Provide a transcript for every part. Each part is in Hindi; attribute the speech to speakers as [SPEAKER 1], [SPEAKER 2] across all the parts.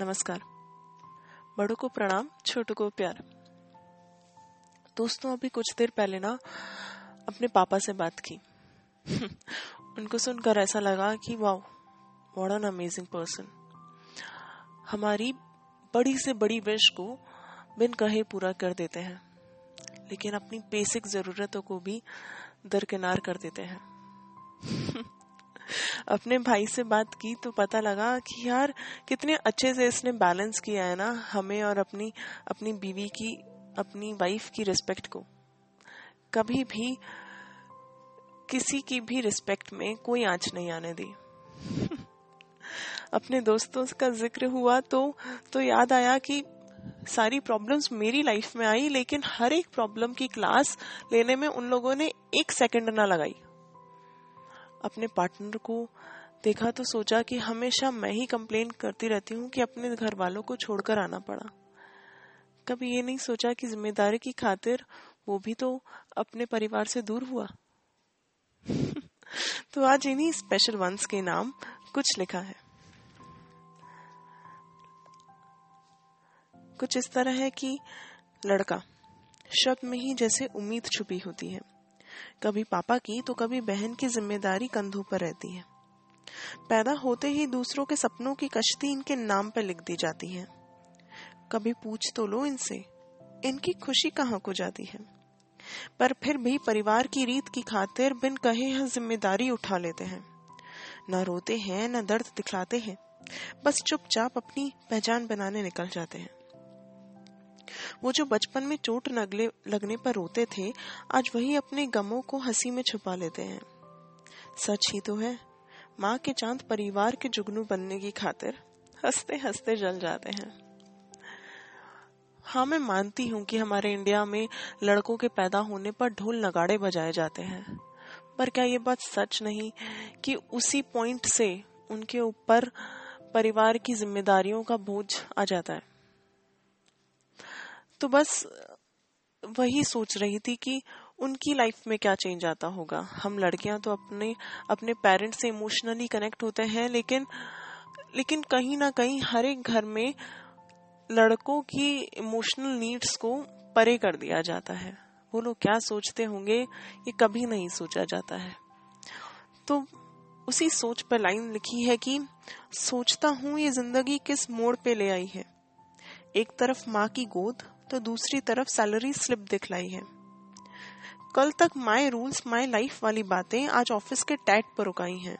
[SPEAKER 1] नमस्कार। बड़ों को प्रणाम, छोटों को प्यार। दोस्तों, अभी कुछ देर पहले ना अपने पापा से बात की। उनको सुनकर ऐसा लगा कि वाह व्हाट एन अमेजिंग पर्सन हमारी बड़ी से बड़ी विश को बिन कहे पूरा कर देते हैं, लेकिन अपनी बेसिक जरूरतों को भी दरकिनार कर देते हैं। अपने भाई से बात की तो पता लगा कि यार, कितने अच्छे से इसने बैलेंस किया है ना, हमें और अपनी अपनी बीवी की, अपनी वाइफ की रिस्पेक्ट को। कभी भी किसी की भी रिस्पेक्ट में कोई आँच नहीं आने दी। अपने दोस्तों का ज़िक्र हुआ तो तो याद आया कि सारी प्रॉब्लम्स मेरी लाइफ में आई, लेकिन हर एक प्रॉब्लम की क्लास लेने में उन लोगों ने एक सेकंड ना लगाई। अपने पार्टनर को देखा तो सोचा कि हमेशा मैं ही कंप्लेन करती रहती हूँ कि अपने घर वालों को छोड़कर आना पड़ा। कभी ये नहीं सोचा कि ज़िम्मेदारी की खातिर वो भी तो अपने परिवार से दूर हुआ। तो आज इन्हीं स्पेशल वंस के नाम कुछ लिखा है। कुछ इस तरह है कि लड़का शब्द में ही जैसे उम्मीद छुपी होती है। कभी पापा की तो कभी बहन की ज़िम्मेदारी कंधों पर रहती है। पैदा होते ही दूसरों के सपनों की कश्ती इनके नाम पर लिख दी जाती है। कभी पूछ तो लो इनसे, इनकी खुशी कहाँ को जाती है? पर फिर भी परिवार की रीत की खातिर बिन कहे यह ज़िम्मेदारी उठा लेते हैं। न रोते हैं, न दर्द दिखलाते हैं। बस चुपचाप अपनी पहचान बनाने निकल जाते हैं। वो जो बचपन में चोट लगने लगने पर रोते थे, आज वही अपने गमों को हँसी में छुपा लेते हैं। सच ही तो है। माँ के चाँद परिवार के जुगनू बनने की खातिर हँसते हँसते जल जाते हैं। हाँ मैं मानती हूँ कि हमारे इंडिया में लड़कों के पैदा होने पर ढोल नगाड़े बजाए जाते हैं। पर क्या ये बात सच नहीं कि उसी पॉइंट से उनके ऊपर परिवार की जिम्मेदारियों का बोझ आ जाता है? तो बस वही सोच रही थी कि उनकी लाइफ में क्या चेंज आता होगा। हम लड़कियाँ तो अपने अपने पेरेंट्स से इमोशनली कनेक्ट होते हैं, लेकिन लेकिन कहीं ना कहीं हर एक घर में लड़कों की इमोशनल नीड्स को परे कर दिया जाता है। वो लोग क्या सोचते होंगे, ये कभी नहीं सोचा जाता है। तो उसी सोच पर लाइन लिखी है कि सोचता हूँ ये ज़िंदगी किस मोड़ पे ले आई है। एक तरफ़ माँ की गोद तो दूसरी तरफ़ सैलरी स्लिप दिखलाई है। कल तक माई रूल्स माई लाइफ वाली बातें आज ऑफ़िस के टैग पर रुकाई हैं।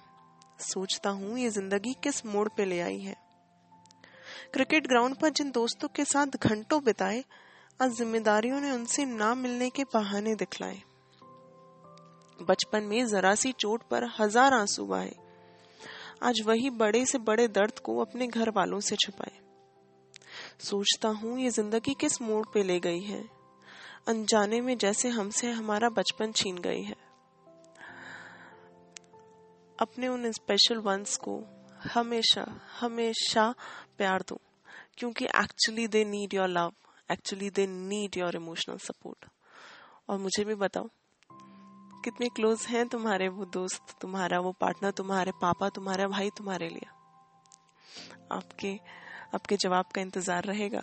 [SPEAKER 1] सोचता हूँ ये ज़िंदगी किस मोड़ पे ले आई है। क्रिकेट ग्राउंड पर जिन दोस्तों के साथ घंटों बिताए, आज जिम्मेदारियों ने उनसे ना मिलने के बहाने दिखलाए। बचपन में जरा सी चोट पर हज़ार आँसू बहाए। आज वही बड़े से बड़े दर्द को अपने घर वालों से छुपाए। सोचता हूँ, ये ज़िंदगी किस मोड़ पे ले गई है? अनजाने में जैसे हमसे हमारा बचपन छीन गई है। अपने उन स्पेशल वंस को हमेशा हमेशा प्यार दो, क्योंकि actually they need your love actually they need your emotional support और मुझे भी बताओ, कितने क्लोज हैं तुम्हारे वो दोस्त, तुम्हारा वो पार्टनर तुम्हारे पापा, तुम्हारा भाई, तुम्हारे लिए? आपके आपके जवाब का इंतज़ार रहेगा।